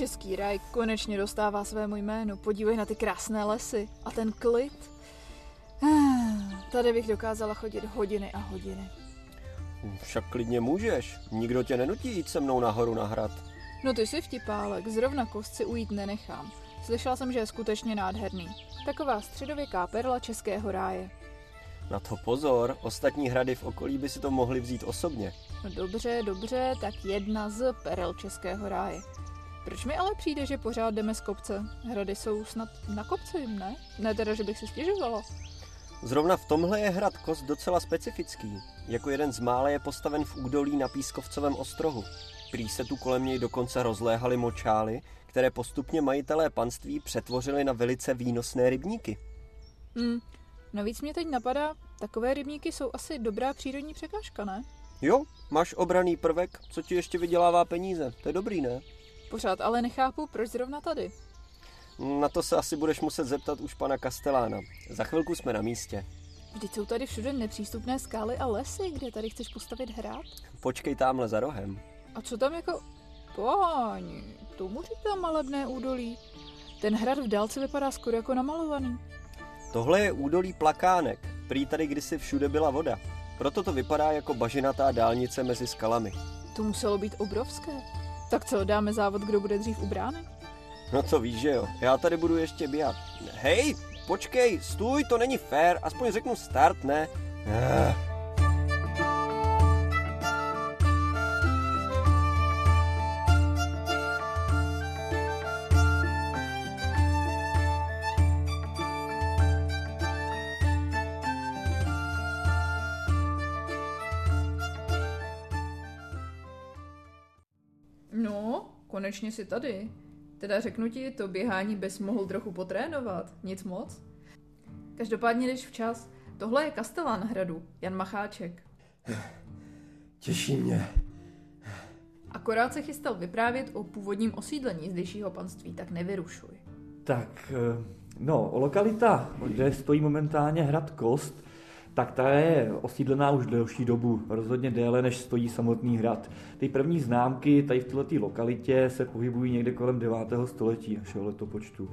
Český raj konečně dostává svému jménu. Podívej na ty krásné lesy a ten klid. Tady bych dokázala chodit hodiny a hodiny. Však klidně můžeš. Nikdo tě nenutí jít se mnou nahoru na hrad. No ty jsi vtipálek, zrovna kostci ujít nenechám. Slyšela jsem, že je skutečně nádherný. Taková středověká perla českého ráje. Na to pozor, ostatní hrady v okolí by si to mohli vzít osobně. No dobře, dobře, tak jedna z perel českého ráje. Proč mi ale přijde, že pořád jdeme z kopce? Hrady jsou snad na kopci, ne? Ne teda, že bych si stěžovala. Zrovna v tomhle je hrad Kost docela specifický. Jako jeden z mála je postaven v údolí na Pískovcovém ostrohu. Prý se tu kolem něj dokonce rozléhaly močály, které postupně majitelé panství přetvořili na velice výnosné rybníky. Hm, navíc mě teď napadá, takové rybníky jsou asi dobrá přírodní překážka, ne? Jo, máš obraný prvek, co ti ještě vydělává peníze. To je dobrý, ne? Pořád ale nechápu, proč zrovna tady. Na to se asi budeš muset zeptat už pana Kastelána. Za chvilku jsme na místě. Vždyť jsou tady všude nepřístupné skály a lesy, kde tady chceš postavit hrad? Počkej tamhle za rohem. A co tam jako... Páni, tomu říkám malebné údolí. Ten hrad v dálce vypadá skoro jako namalovaný. Tohle je údolí Plakánek. Prý tady kdysi všude byla voda. Proto to vypadá jako bažinatá dálnice mezi skalami. To muselo být obrovské. Tak co, dáme závod, kdo bude dřív u brány? No to víš, že jo. Já tady budu ještě běhat. Hej, počkej, stůj, to není fér. Aspoň řeknu start, ne? Eh. Konečně si tady. Teda řeknu ti, to běhání bys mohl trochu potrénovat. Nic moc. Každopádně jdeš včas. Tohle je Kastelán hradu, Jan Macháček. Těší mě. Akorát se chystal vyprávět o původním osídlení zdejšího panství, tak nevyrušuj. Tak, eh, no, lokalita, kde stojí momentálně hrad Kost, tak ta je osídlená už delší dobu, rozhodně déle, než stojí samotný hrad. Ty první známky tady v této lokalitě se pohybují někde kolem 9. století našeho letopočtu.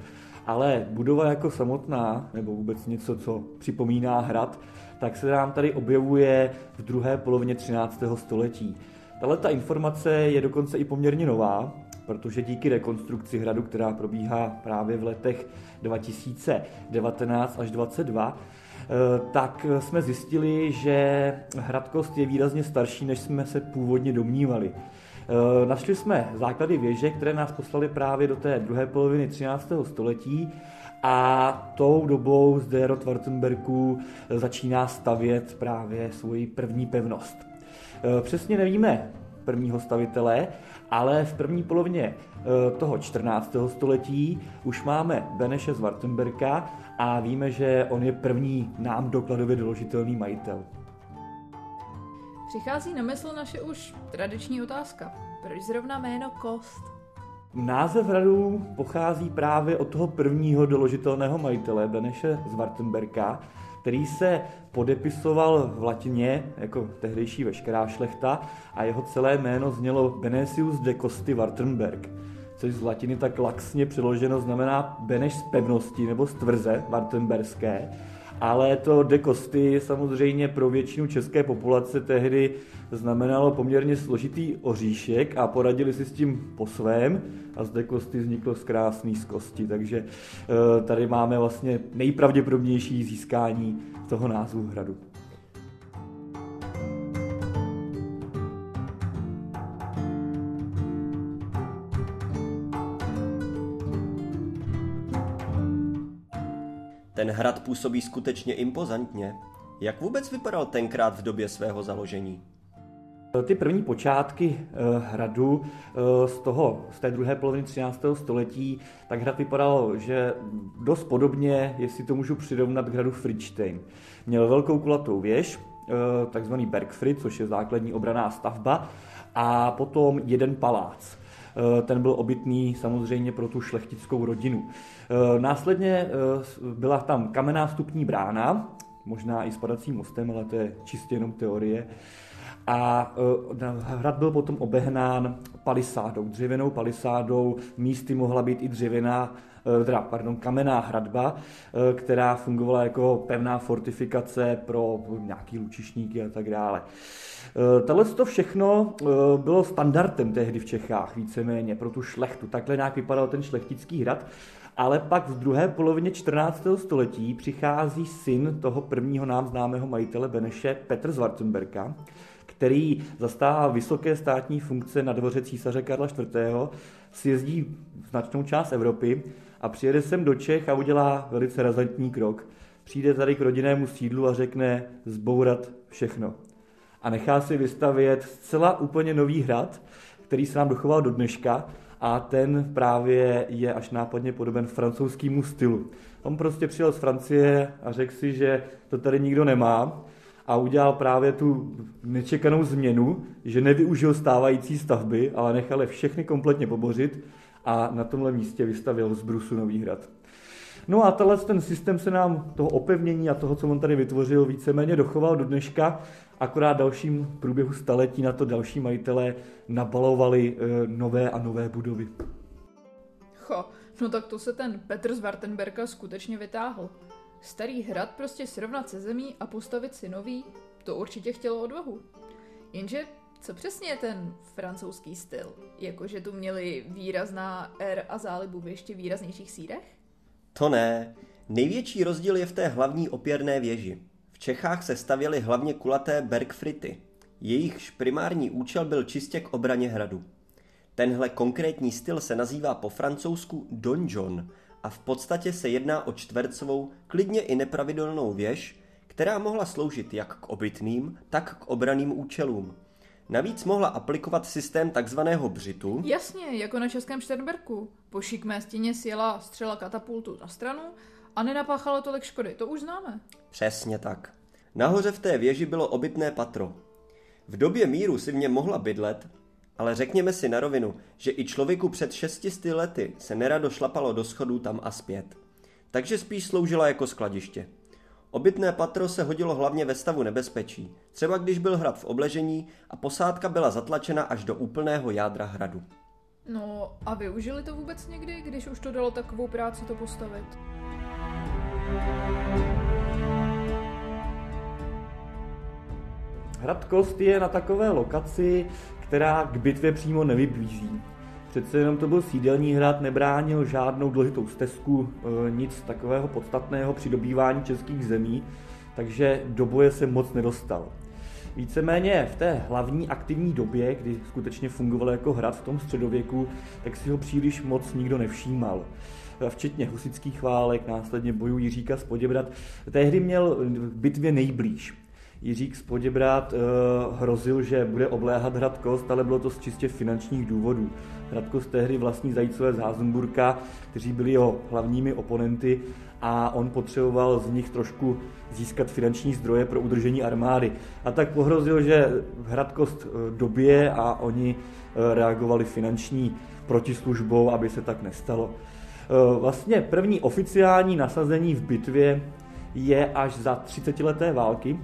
Ale budova jako samotná, nebo vůbec něco, co připomíná hrad, tak se nám tady objevuje v druhé polovině 13. století. Tahle ta informace je dokonce i poměrně nová, protože díky rekonstrukci hradu, která probíhá právě v letech 2019 až 2022, eh, tak jsme zjistili, že Hradkost je výrazně starší, než jsme se původně domnívali. Eh, Našli jsme základy věže, které nás poslali právě do té druhé poloviny 13. století a tou dobou zde rod Wartenbergů začíná stavět právě svoji první pevnost. Eh, Přesně nevíme prvního stavitele, ale v první polovině eh, toho 14. století už máme Beneše z Wartenberga a víme, že on je první nám dokladově doložitelný majitel. Přichází na mysl naše už tradiční otázka. Proč zrovna jméno Kost? Název hradu pochází právě od toho prvního doložitelného majitele, Beneše z Wartenberga, který se podepisoval v latině jako tehdejší veškerá šlechta a jeho celé jméno znělo Benesius de Costi Wartenberg, což z latiny tak laxně přeloženo znamená Beneš z pevnosti nebo z tvrze Wartenberské, ale to de Costi samozřejmě pro většinu české populace tehdy znamenalo poměrně složitý oříšek a poradili si s tím po svém a z de Costi vzniklo z krásný z kosti, takže eh, tady máme vlastně nejpravděpodobnější získání toho názvu hradu. Hrad působí skutečně impozantně. Jak vůbec vypadal tenkrát v době svého založení? Ty první počátky eh, hradu eh, z, toho, z té druhé poloviny 13. století, tak hrad vypadal, že dost podobně, jestli to můžu přirovnat k hradu Friedstein. Měl velkou kulatou věž, eh, takzvaný Bergfried, což je základní obraná stavba, a potom jeden palác. Ten byl obytný samozřejmě pro tu šlechtickou rodinu. Následně byla tam kamenná vstupní brána, možná i s padacím mostem, ale to je čistě jenom teorie. a hrad byl potom obehnán palisádou, dřevěnou palisádou, místy mohla být i dřevěná teda, pardon, kamenná hradba, která fungovala jako pevná fortifikace pro nějaký lučišníky a tak dále. Tohle to všechno bylo standardem tehdy v Čechách, víceméně pro tu šlechtu. Takhle nějak vypadal ten šlechtický hrad. Ale pak v druhé polovině 14. století přichází syn toho prvního nám známého majitele Beneše, Petr z který zastává vysoké státní funkce na dvoře císaře Karla IV., sjezdí značnou část Evropy a přijede sem do Čech a udělá velice razantní krok. Přijde tady k rodinnému sídlu a řekne zbourat všechno. A nechá si vystavět zcela úplně nový hrad, který se nám dochoval do dneška a ten právě je až nápadně podoben francouzskému stylu. On prostě přijel z Francie a řekl si, že to tady nikdo nemá a udělal právě tu nečekanou změnu, že nevyužil stávající stavby, ale nechal je všechny kompletně pobořit a na tomhle místě vystavil z Brusu Nový hrad. No a tenhle ten systém se nám toho opevnění a toho, co on tady vytvořil, víceméně dochoval do dneška, akorát dalším průběhu staletí na to další majitelé nabalovali e, nové a nové budovy. Cho, no tak to se ten Petr z Wartenberga skutečně vytáhl. Starý hrad prostě srovnat se zemí a postavit si nový, to určitě chtělo odvahu. Jenže co přesně je ten francouzský styl? Jakože tu měli výrazná R a zálibu v ještě výraznějších sírech? To ne. Největší rozdíl je v té hlavní opěrné věži. V Čechách se stavěly hlavně kulaté bergfrity. Jejichž primární účel byl čistě k obraně hradu. Tenhle konkrétní styl se nazývá po francouzsku donjon a v podstatě se jedná o čtvercovou, klidně i nepravidelnou věž, která mohla sloužit jak k obytným, tak k obraným účelům. Navíc mohla aplikovat systém takzvaného břitu. Jasně, jako na Českém Šternberku. Po šikmé stěně sjela střela katapultu na stranu a nenapáchalo tolik škody, to už známe. Přesně tak. Nahoře v té věži bylo obytné patro. V době míru si v něm mohla bydlet, ale řekněme si na rovinu, že i člověku před 600 lety se nerado šlapalo do schodů tam a zpět. Takže spíš sloužila jako skladiště. Obytné patro se hodilo hlavně ve stavu nebezpečí, třeba když byl hrad v obležení a posádka byla zatlačena až do úplného jádra hradu. No a využili to vůbec někdy, když už to dalo takovou práci to postavit? Hrad Kost je na takové lokaci, která k bitvě přímo nevybízí. Přece jenom to byl sídelní hrad, nebránil žádnou dlouhitou stezku, e, nic takového podstatného při dobývání českých zemí, takže do boje se moc nedostal. Víceméně v té hlavní aktivní době, kdy skutečně fungoval jako hrad v tom středověku, tak si ho příliš moc nikdo nevšímal. Včetně husických válek, následně bojů Jiříka z Poděbrat. Tehdy měl v bitvě nejblíž. Jiřík z Poděbrat uh, hrozil, že bude obléhat hrad Kost, ale bylo to z čistě finančních důvodů. Hrad Kost tehdy vlastní zajícové z Házenburka, kteří byli jeho hlavními oponenty a on potřeboval z nich trošku získat finanční zdroje pro udržení armády. A tak pohrozil, že hrad Kost eh, dobije a oni uh, reagovali finanční protislužbou, aby se tak nestalo. Vlastně první oficiální nasazení v bitvě je až za 30 leté války,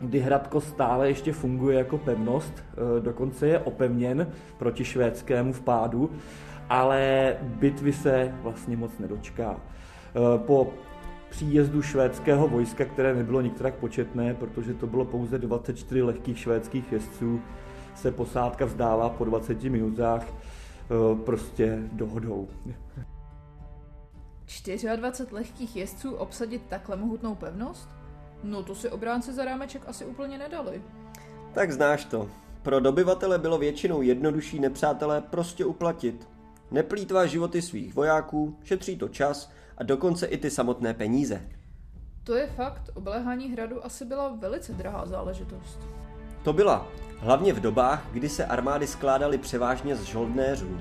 kdy Hradko stále ještě funguje jako pevnost, e, dokonce je opevněn proti švédskému vpádu, ale bitvy se vlastně moc nedočká. E, po příjezdu švédského vojska, které nebylo nikterak početné, protože to bylo pouze 24 lehkých švédských jezdců, se posádka vzdává po 20 minutách e, prostě dohodou. 24 lehkých jezdců obsadit takhle mohutnou pevnost? No to si obránci za rámeček asi úplně nedali. Tak znáš to. Pro dobyvatele bylo většinou jednodušší nepřátelé prostě uplatit. Neplýtvá životy svých vojáků, šetří to čas a dokonce i ty samotné peníze. To je fakt, obléhání hradu asi byla velice drahá záležitost. To byla, hlavně v dobách, kdy se armády skládaly převážně z žoldnéřů.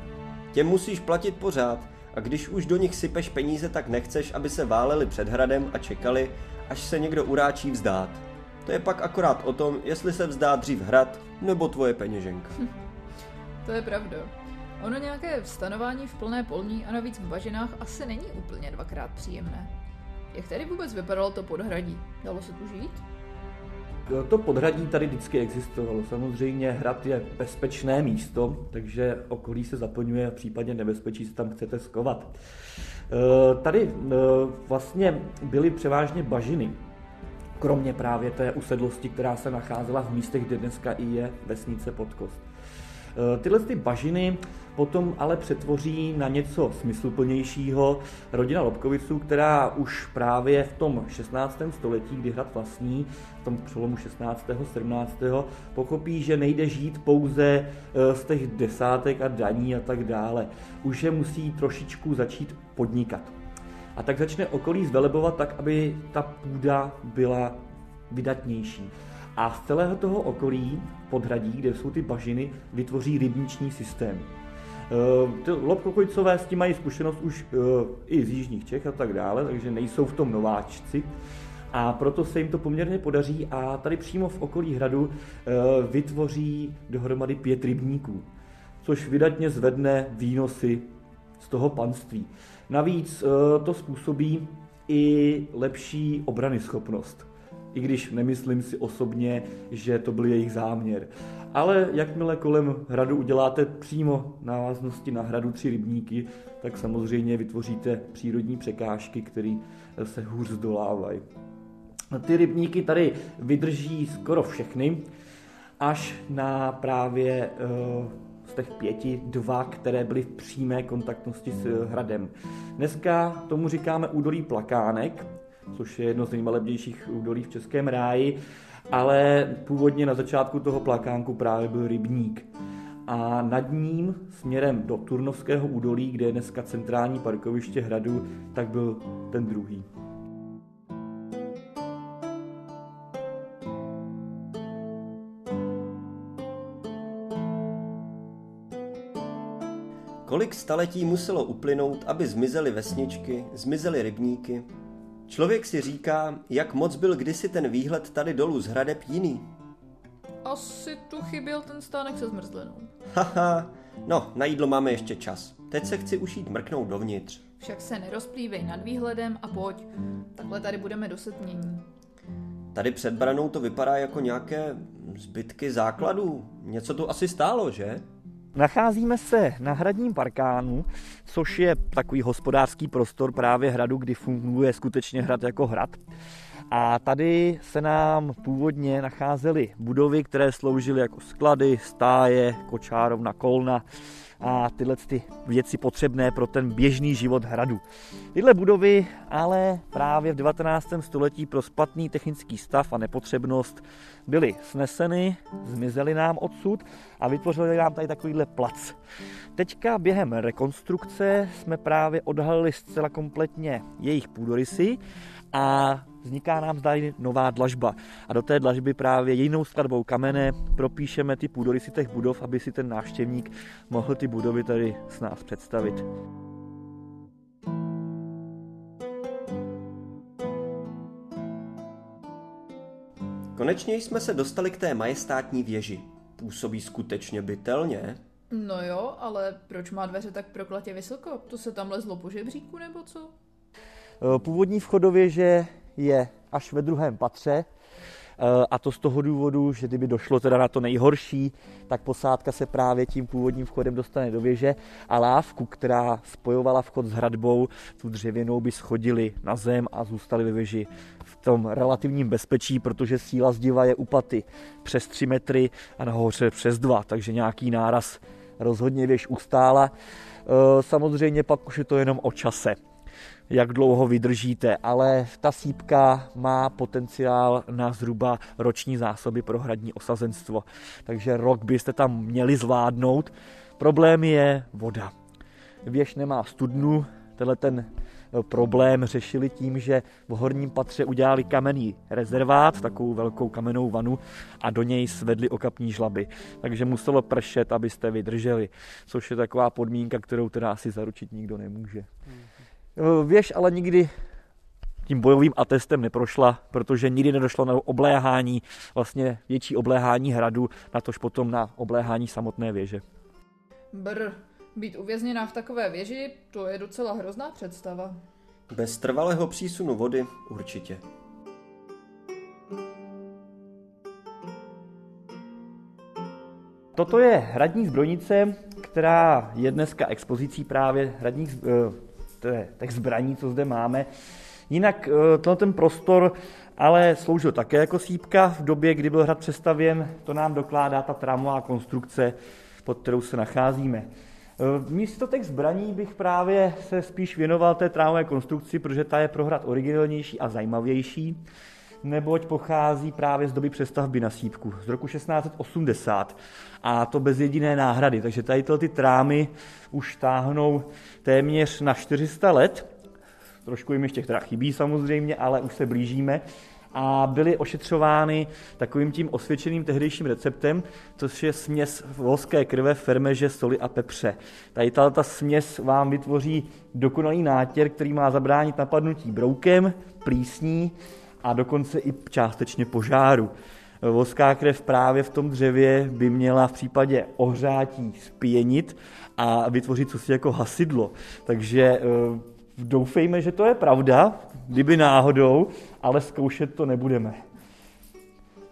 Těm musíš platit pořád a když už do nich sypeš peníze, tak nechceš, aby se váleli před hradem a čekali, až se někdo uráčí vzdát. To je pak akorát o tom, jestli se vzdá dřív hrad nebo tvoje peněženka. to je pravda. Ono nějaké vstanování v plné polní a navíc v bažinách asi není úplně dvakrát příjemné. Jak tedy vůbec vypadalo to podhradí? Dalo se tu žít? To podhradí tady vždycky existovalo. Samozřejmě hrad je bezpečné místo, takže okolí se zaplňuje v případě nebezpečí se tam chcete skovat. Eh, tady eh, vlastně byly převážně bažiny, kromě právě té usedlosti, která se nacházela v místech, kde dneska i je vesnice Podkost. Eh, tyhle ty bažiny potom ale přetvoří na něco smysluplnějšího rodina Lobkoviců, která už právě v tom 16. století, kdy hrad vlastní, v tom přelomu 16. 17. pochopí, že nejde žít pouze eh, z těch desátek a daní a tak dále. Už je musí trošičku začít podnikat. A tak začne okolí zvelebovat tak, aby ta půda byla vydatnější. A z celého toho okolí podhradí, kde jsou ty bažiny, vytvoří rybniční systém. Eh, lobkokojcové s tím mají zkušenost už eh, i z jižních Čech a tak dále, takže nejsou v tom nováčci. A proto se jim to poměrně podaří a tady přímo v okolí hradu eh, vytvoří dohromady pět rybníků, což vydatně zvedne výnosy z toho panství. Navíc to způsobí i lepší obrany schopnost i když nemyslím si osobně, že to byl jejich záměr. Ale jakmile kolem hradu uděláte přímo návaznosti na hradu tři rybníky, tak samozřejmě vytvoříte přírodní překážky, které se hůř zdolávají. Ty rybníky tady vydrží skoro všechny, až na právě eh, z těch pěti dva, které byly v přímé kontaktnosti s hradem. Dneska tomu říkáme údolí Plakánek, což je jedno z nejmalebnějších údolí v Českém ráji, ale původně na začátku toho plakánku právě byl rybník. A nad ním, směrem do Turnovského údolí, kde je dneska centrální parkoviště hradu, tak byl ten druhý. Kolik staletí muselo uplynout, aby zmizely vesničky, zmizely rybníky, Člověk si říká, jak moc byl kdysi ten výhled tady dolů z hradeb jiný. Asi tu chyběl ten stánek se zmrzlinou. Haha, no, na jídlo máme ještě čas. Teď se chci ušít mrknout dovnitř. Však se nerozplývej nad výhledem a pojď. Takhle tady budeme do setmění. Tady před branou to vypadá jako nějaké zbytky základů. Něco tu asi stálo, že? Nacházíme se na hradním parkánu, což je takový hospodářský prostor právě hradu, kdy funguje skutečně hrad jako hrad. A tady se nám původně nacházely budovy, které sloužily jako sklady, stáje, kočárovna, kolna a tyhle ty věci potřebné pro ten běžný život hradu. Tyhle budovy ale právě v 19. století pro spatný technický stav a nepotřebnost byly sneseny, zmizely nám odsud a vytvořili nám tady takovýhle plac. Teďka během rekonstrukce jsme právě odhalili zcela kompletně jejich půdorysy a vzniká nám zde nová dlažba. A do té dlažby právě jinou skladbou kamene propíšeme ty půdorysy těch budov, aby si ten návštěvník mohl ty budovy tady s nás představit. Konečně jsme se dostali k té majestátní věži. Působí skutečně bytelně. No jo, ale proč má dveře tak proklatě vysoko? To se tam lezlo po žebříku nebo co? Původní vchodověže je až ve druhém patře. E, a to z toho důvodu, že kdyby došlo teda na to nejhorší, tak posádka se právě tím původním vchodem dostane do věže a lávku, která spojovala vchod s hradbou, tu dřevěnou by schodili na zem a zůstali ve věži v tom relativním bezpečí, protože síla zdiva je upaty přes 3 metry a nahoře přes 2, takže nějaký náraz rozhodně věž ustála. E, samozřejmě pak už je to jenom o čase jak dlouho vydržíte, ale ta sípka má potenciál na zhruba roční zásoby pro hradní osazenstvo. Takže rok byste tam měli zvládnout. Problém je voda. Věž nemá studnu, tenhle ten eh, problém řešili tím, že v horním patře udělali kamenný rezervát, takovou velkou kamennou vanu a do něj svedli okapní žlaby. Takže muselo pršet, abyste vydrželi, což je taková podmínka, kterou teda asi zaručit nikdo nemůže. Hmm. Eh, věž ale nikdy tím bojovým atestem neprošla, protože nikdy nedošlo na obléhání, vlastně větší obléhání hradu, natož potom na obléhání samotné věže. Brr, být uvězněná v takové věži, to je docela hrozná představa. Bez trvalého přísunu vody určitě. Toto je hradní zbrojnice, která je dneska expozicí právě hradních eh, těch zbraní, co zde máme. Jinak eh, ten prostor ale sloužil také jako sípka v době, kdy byl hrad přestavěn. To nám dokládá ta trámová konstrukce, pod kterou se nacházíme. Eh, místo těch zbraní bych právě se spíš věnoval té trámové konstrukci, protože ta je pro hrad originálnější a zajímavější, neboť pochází právě z doby přestavby na sípku, z roku 1680 a to bez jediné náhrady. Takže tady ty trámy už táhnou téměř na 400 let. Trošku jim ještě teda chybí samozřejmě, ale už se blížíme a byly ošetřovány takovým tím osvědčeným tehdejším receptem, což je směs volské krve, fermeže, soli a pepře. Tady ta směs vám vytvoří dokonalý nátěr, který má zabránit napadnutí broukem, plísní a dokonce i částečně požáru. Voská krev právě v tom dřevě by měla v případě ohřátí spěnit a vytvořit cosi jako hasidlo. Takže eh, doufejme, že to je pravda, kdyby náhodou, ale zkoušet to nebudeme.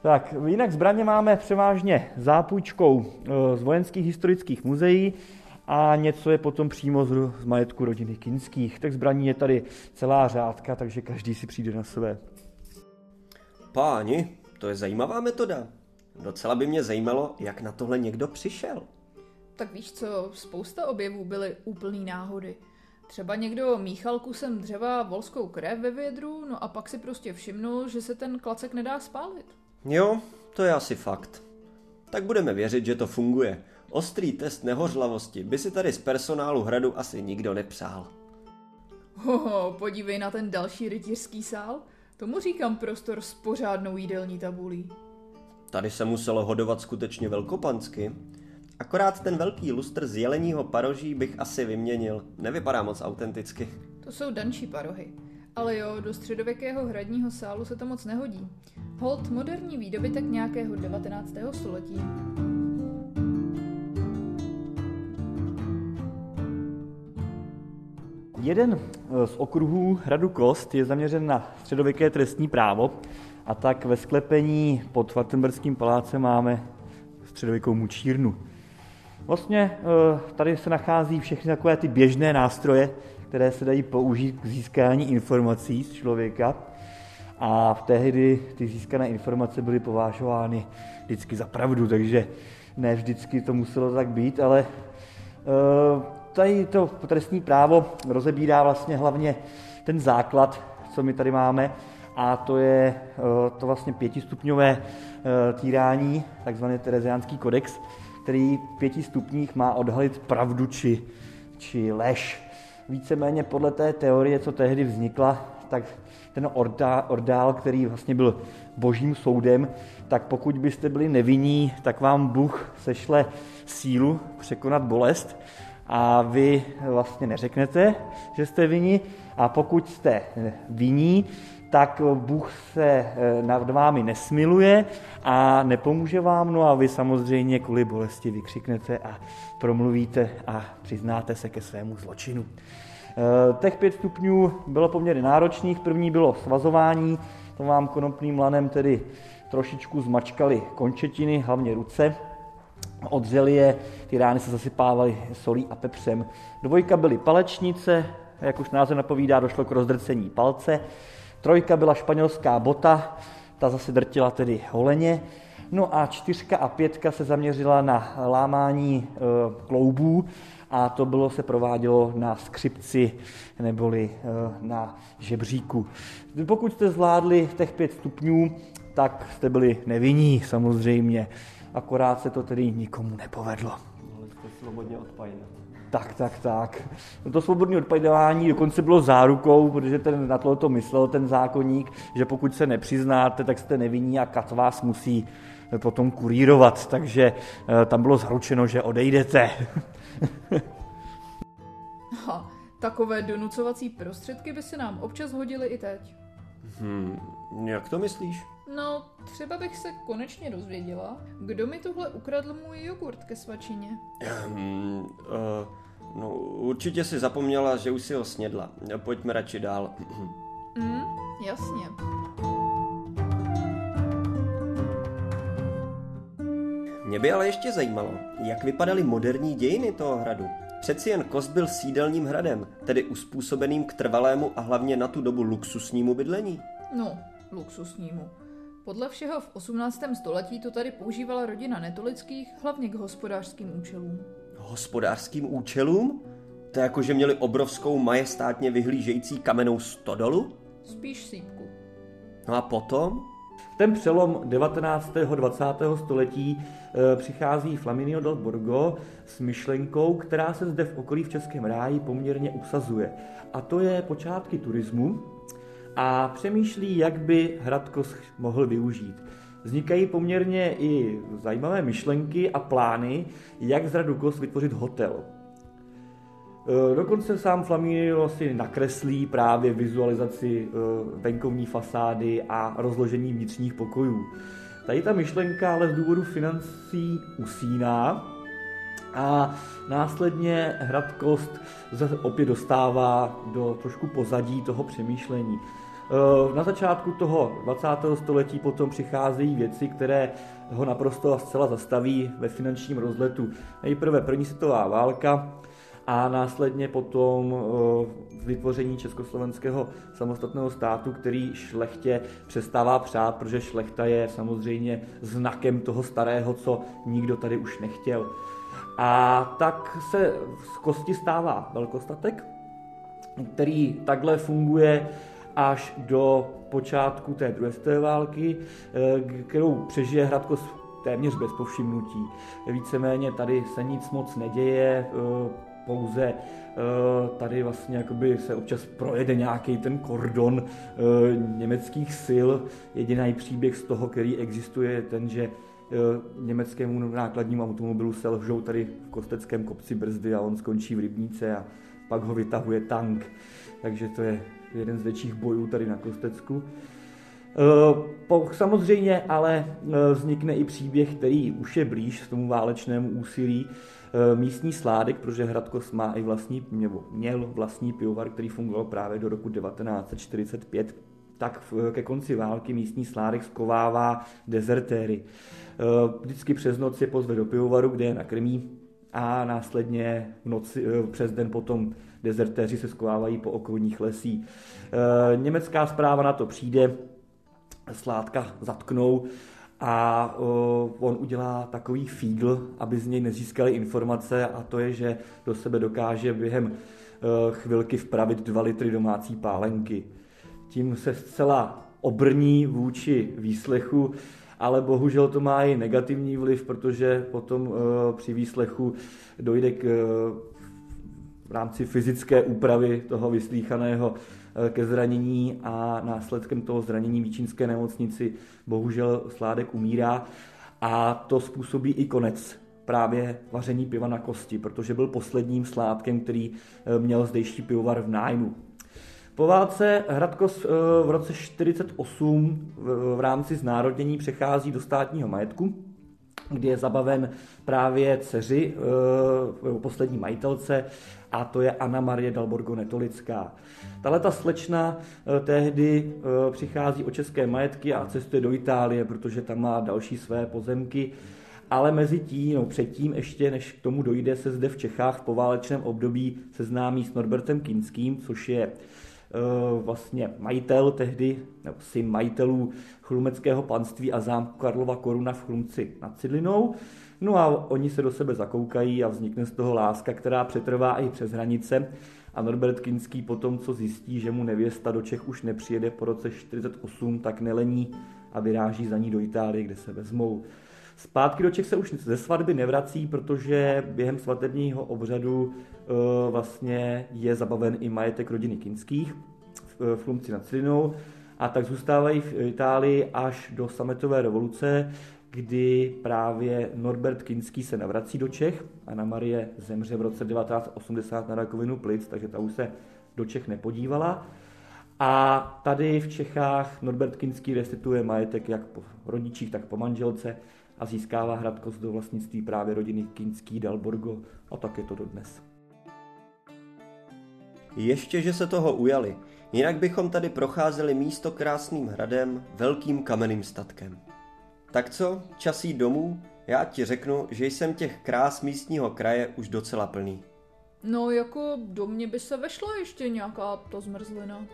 Tak, jinak zbraně máme převážně zápůjčkou eh, z vojenských historických muzeí a něco je potom přímo z majetku rodiny Kinských. Tak zbraní je tady celá řádka, takže každý si přijde na své. Páni, to je zajímavá metoda. Docela by mě zajímalo, jak na tohle někdo přišel. Tak víš co, spousta objevů byly úplný náhody. Třeba někdo míchal kusem dřeva volskou krev ve vědru, no a pak si prostě všimnul, že se ten klacek nedá spálit. Jo, to je asi fakt. Tak budeme věřit, že to funguje. Ostrý test nehořlavosti by si tady z personálu hradu asi nikdo nepřál. Hoho, podívej na ten další rytířský sál. Tomu říkám prostor s pořádnou jídelní tabulí. Tady se muselo hodovat skutečně velkopansky. Akorát ten velký lustr z jeleního paroží bych asi vyměnil. Nevypadá moc autenticky. To jsou danší parohy. Ale jo, do středověkého hradního sálu se to moc nehodí. Hold moderní výdobytek nějakého 19. století. Jeden eh, z okruhů hradu Kost je zaměřen na středověké trestní právo a tak ve sklepení pod Vartenberským palácem máme středověkou mučírnu. Vlastně eh, tady se nachází všechny takové ty běžné nástroje, které se dají použít k získání informací z člověka. A v tehdy ty získané informace byly považovány vždycky za pravdu, takže ne vždycky to muselo tak být, ale eh, tady to trestní právo rozebírá vlastně hlavně ten základ, co my tady máme, a to je eh, to vlastně pětistupňové týrání, takzvaný Tereziánský kodex, který v pěti stupních má odhalit pravdu či, či lež. Víceméně podle té teorie, co tehdy vznikla, tak ten ordá, ordál, který vlastně byl božím soudem, tak pokud byste byli nevinní, tak vám Bůh sešle sílu překonat bolest a vy vlastně neřeknete, že jste vinni a pokud jste vinní, tak Bůh se eh, nad vámi nesmiluje a nepomůže vám, no a vy samozřejmě kvůli bolesti vykřiknete a promluvíte a přiznáte se ke svému zločinu. Eh, těch pět stupňů bylo poměrně náročných. První bylo svazování, to vám konopným lanem tedy trošičku zmačkali končetiny, hlavně ruce. Odřeli je, ty rány se zasypávaly solí a pepřem. Dvojka byly palečnice, jak už název napovídá, došlo k rozdrcení palce. Trojka byla španělská bota, ta zase drtila tedy holeně. No a čtyřka a pětka se zaměřila na lámání e, kloubů a to bylo se provádělo na skřipci neboli e, na žebříku. Pokud jste zvládli těch pět stupňů, tak jste byli nevinní samozřejmě, akorát se to tedy nikomu nepovedlo. Mohli jste svobodně. Tak, tak, tak. To svobodné odpadování dokonce bylo zárukou, protože ten na to myslel ten zákonník, že pokud se nepřiznáte, tak jste nevinní a kat vás musí potom kurírovat, takže eh, tam bylo zaručeno, že odejdete. ha, takové donucovací prostředky by se nám občas hodily i teď. Hmm, jak to myslíš? No, třeba bych se konečně dozvěděla, kdo mi tohle ukradl můj jogurt ke svačině. Hmm, uh, no, určitě si zapomněla, že už si ho snědla. Pojďme radši dál. Mm, jasně. Mě by ale ještě zajímalo, jak vypadaly moderní dějiny toho hradu. Přeci jen Kost byl sídelním hradem, tedy uspůsobeným k trvalému a hlavně na tu dobu luxusnímu bydlení. No, luxusnímu. Podle všeho v 18. století to tady používala rodina Netolických hlavně k hospodářským účelům. Hospodářským účelům? To je jako, že měli obrovskou majestátně vyhlížející kamennou stodolu? Spíš sípku. No a potom? Ten přelom 19. 20. století e, přichází Flaminio del Borgo s myšlenkou, která se zde v okolí v Českém ráji poměrně usazuje. A to je počátky turismu a přemýšlí, jak by Hradkos mohl využít. Vznikají poměrně i zajímavé myšlenky a plány, jak z Hradu Kos vytvořit hotel. E, dokonce sám Flaminio si nakreslí právě vizualizaci e, venkovní fasády a rozložení vnitřních pokojů. Tady ta myšlenka ale z důvodu financí usíná a následně Hrad Kost se opět dostává do trošku pozadí toho přemýšlení. E, na začátku toho 20. století potom přicházejí věci, které ho naprosto a zcela zastaví ve finančním rozletu. Nejprve první světová válka, a následně potom eh, vytvoření československého samostatného státu, který šlechtě přestává přát, protože šlechta je samozřejmě znakem toho starého, co nikdo tady už nechtěl. A tak se z kosti stává velkostatek, který takhle funguje až do počátku té druhé světové války, eh, kterou přežije Hradko téměř bez povšimnutí. Víceméně tady se nic moc neděje, eh, pouze eh, tady vlastně jakoby se občas projede nějaký ten kordon německých sil. Jediný příběh z toho, který existuje, je ten, že německému nákladnímu automobilu se lžou tady v Kosteckém kopci brzdy a on skončí v Rybníce a pak ho vytahuje tank. Takže to je jeden z větších bojů tady na Kostecku. Samozřejmě ale vznikne i příběh, který už je blíž tomu válečnému úsilí, Eh, místní sládek, protože Hradkos má i vlastní, nebo měl vlastní pivovar, který fungoval právě do roku 1945, tak ke konci války místní sládek skovává dezertéry. Eh, vždycky přes noc je pozve do pivovaru, kde je nakrmí a následně v noci, eh, přes den potom dezertéři se skovávají po okolních lesích. Německá zpráva na to přijde, sládka zatknou a on udělá takový fígl, aby z něj nezískali informace a to je, že do sebe dokáže během uh, chvilky vpravit dva litry domácí pálenky. Tím se zcela obrní vůči výslechu, ale bohužel to má i negativní vliv, protože potom uh, při výslechu dojde k uh, v rámci fyzické úpravy toho vyslíchaného Eh, ke zranění a následkem toho zranění v Čínské nemocnici bohužel Sládek umírá a to způsobí i konec právě vaření piva na kosti, protože byl posledním sládkem, který eh, měl zdejší pivovar v nájmu. Po válce Hradkos eh, v roce 1948 v rámci znárodnění přechází do státního majetku, kdy je zabaven právě dceři, poslední majitelce, a to je Anna Marie Dalborgo Netolická. Tahle ta slečna eh, tehdy eh, přichází o české majetky a cestuje do Itálie, protože tam má další své pozemky. Ale mezi tím, no předtím ještě, než k tomu dojde, se zde v Čechách v poválečném období seznámí s Norbertem Kinským, což je vlastně majitel tehdy, nebo syn majitelů chlumeckého panství a zámku Karlova Koruna v Chlumci nad Cidlinou. No a oni se do sebe zakoukají a vznikne z toho láska, která přetrvá i přes hranice. A Norbert Kinský potom, co zjistí, že mu nevěsta do Čech už nepřijede po roce 48, tak nelení a vyráží za ní do Itálie, kde se vezmou. Zpátky do Čech se už ze svatby nevrací, protože během svatebního obřadu uh, vlastně je zabaven i majetek rodiny Kinských v, v Chlumci nad Cilinou a tak zůstávají v Itálii až do sametové revoluce, kdy právě Norbert Kinský se navrací do Čech. Anna Marie zemře v roce 1980 na rakovinu plic, takže ta už se do Čech nepodívala. A tady v Čechách Norbert Kinský restituje majetek jak po rodičích, tak po manželce a získává Hradkost do vlastnictví právě rodiny Kinský Dalborgo a tak je to dodnes. Ještě, že se toho ujali, jinak bychom tady procházeli místo krásným hradem, velkým kamenným statkem. Tak co, časí domů? Já ti řeknu, že jsem těch krás místního kraje už docela plný. No jako do mě by se vešla ještě nějaká ta zmrzlina.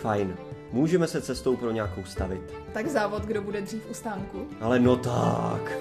Fajn, můžeme se cestou pro nějakou stavit. Tak závod, kdo bude dřív u stánku. Ale no tak.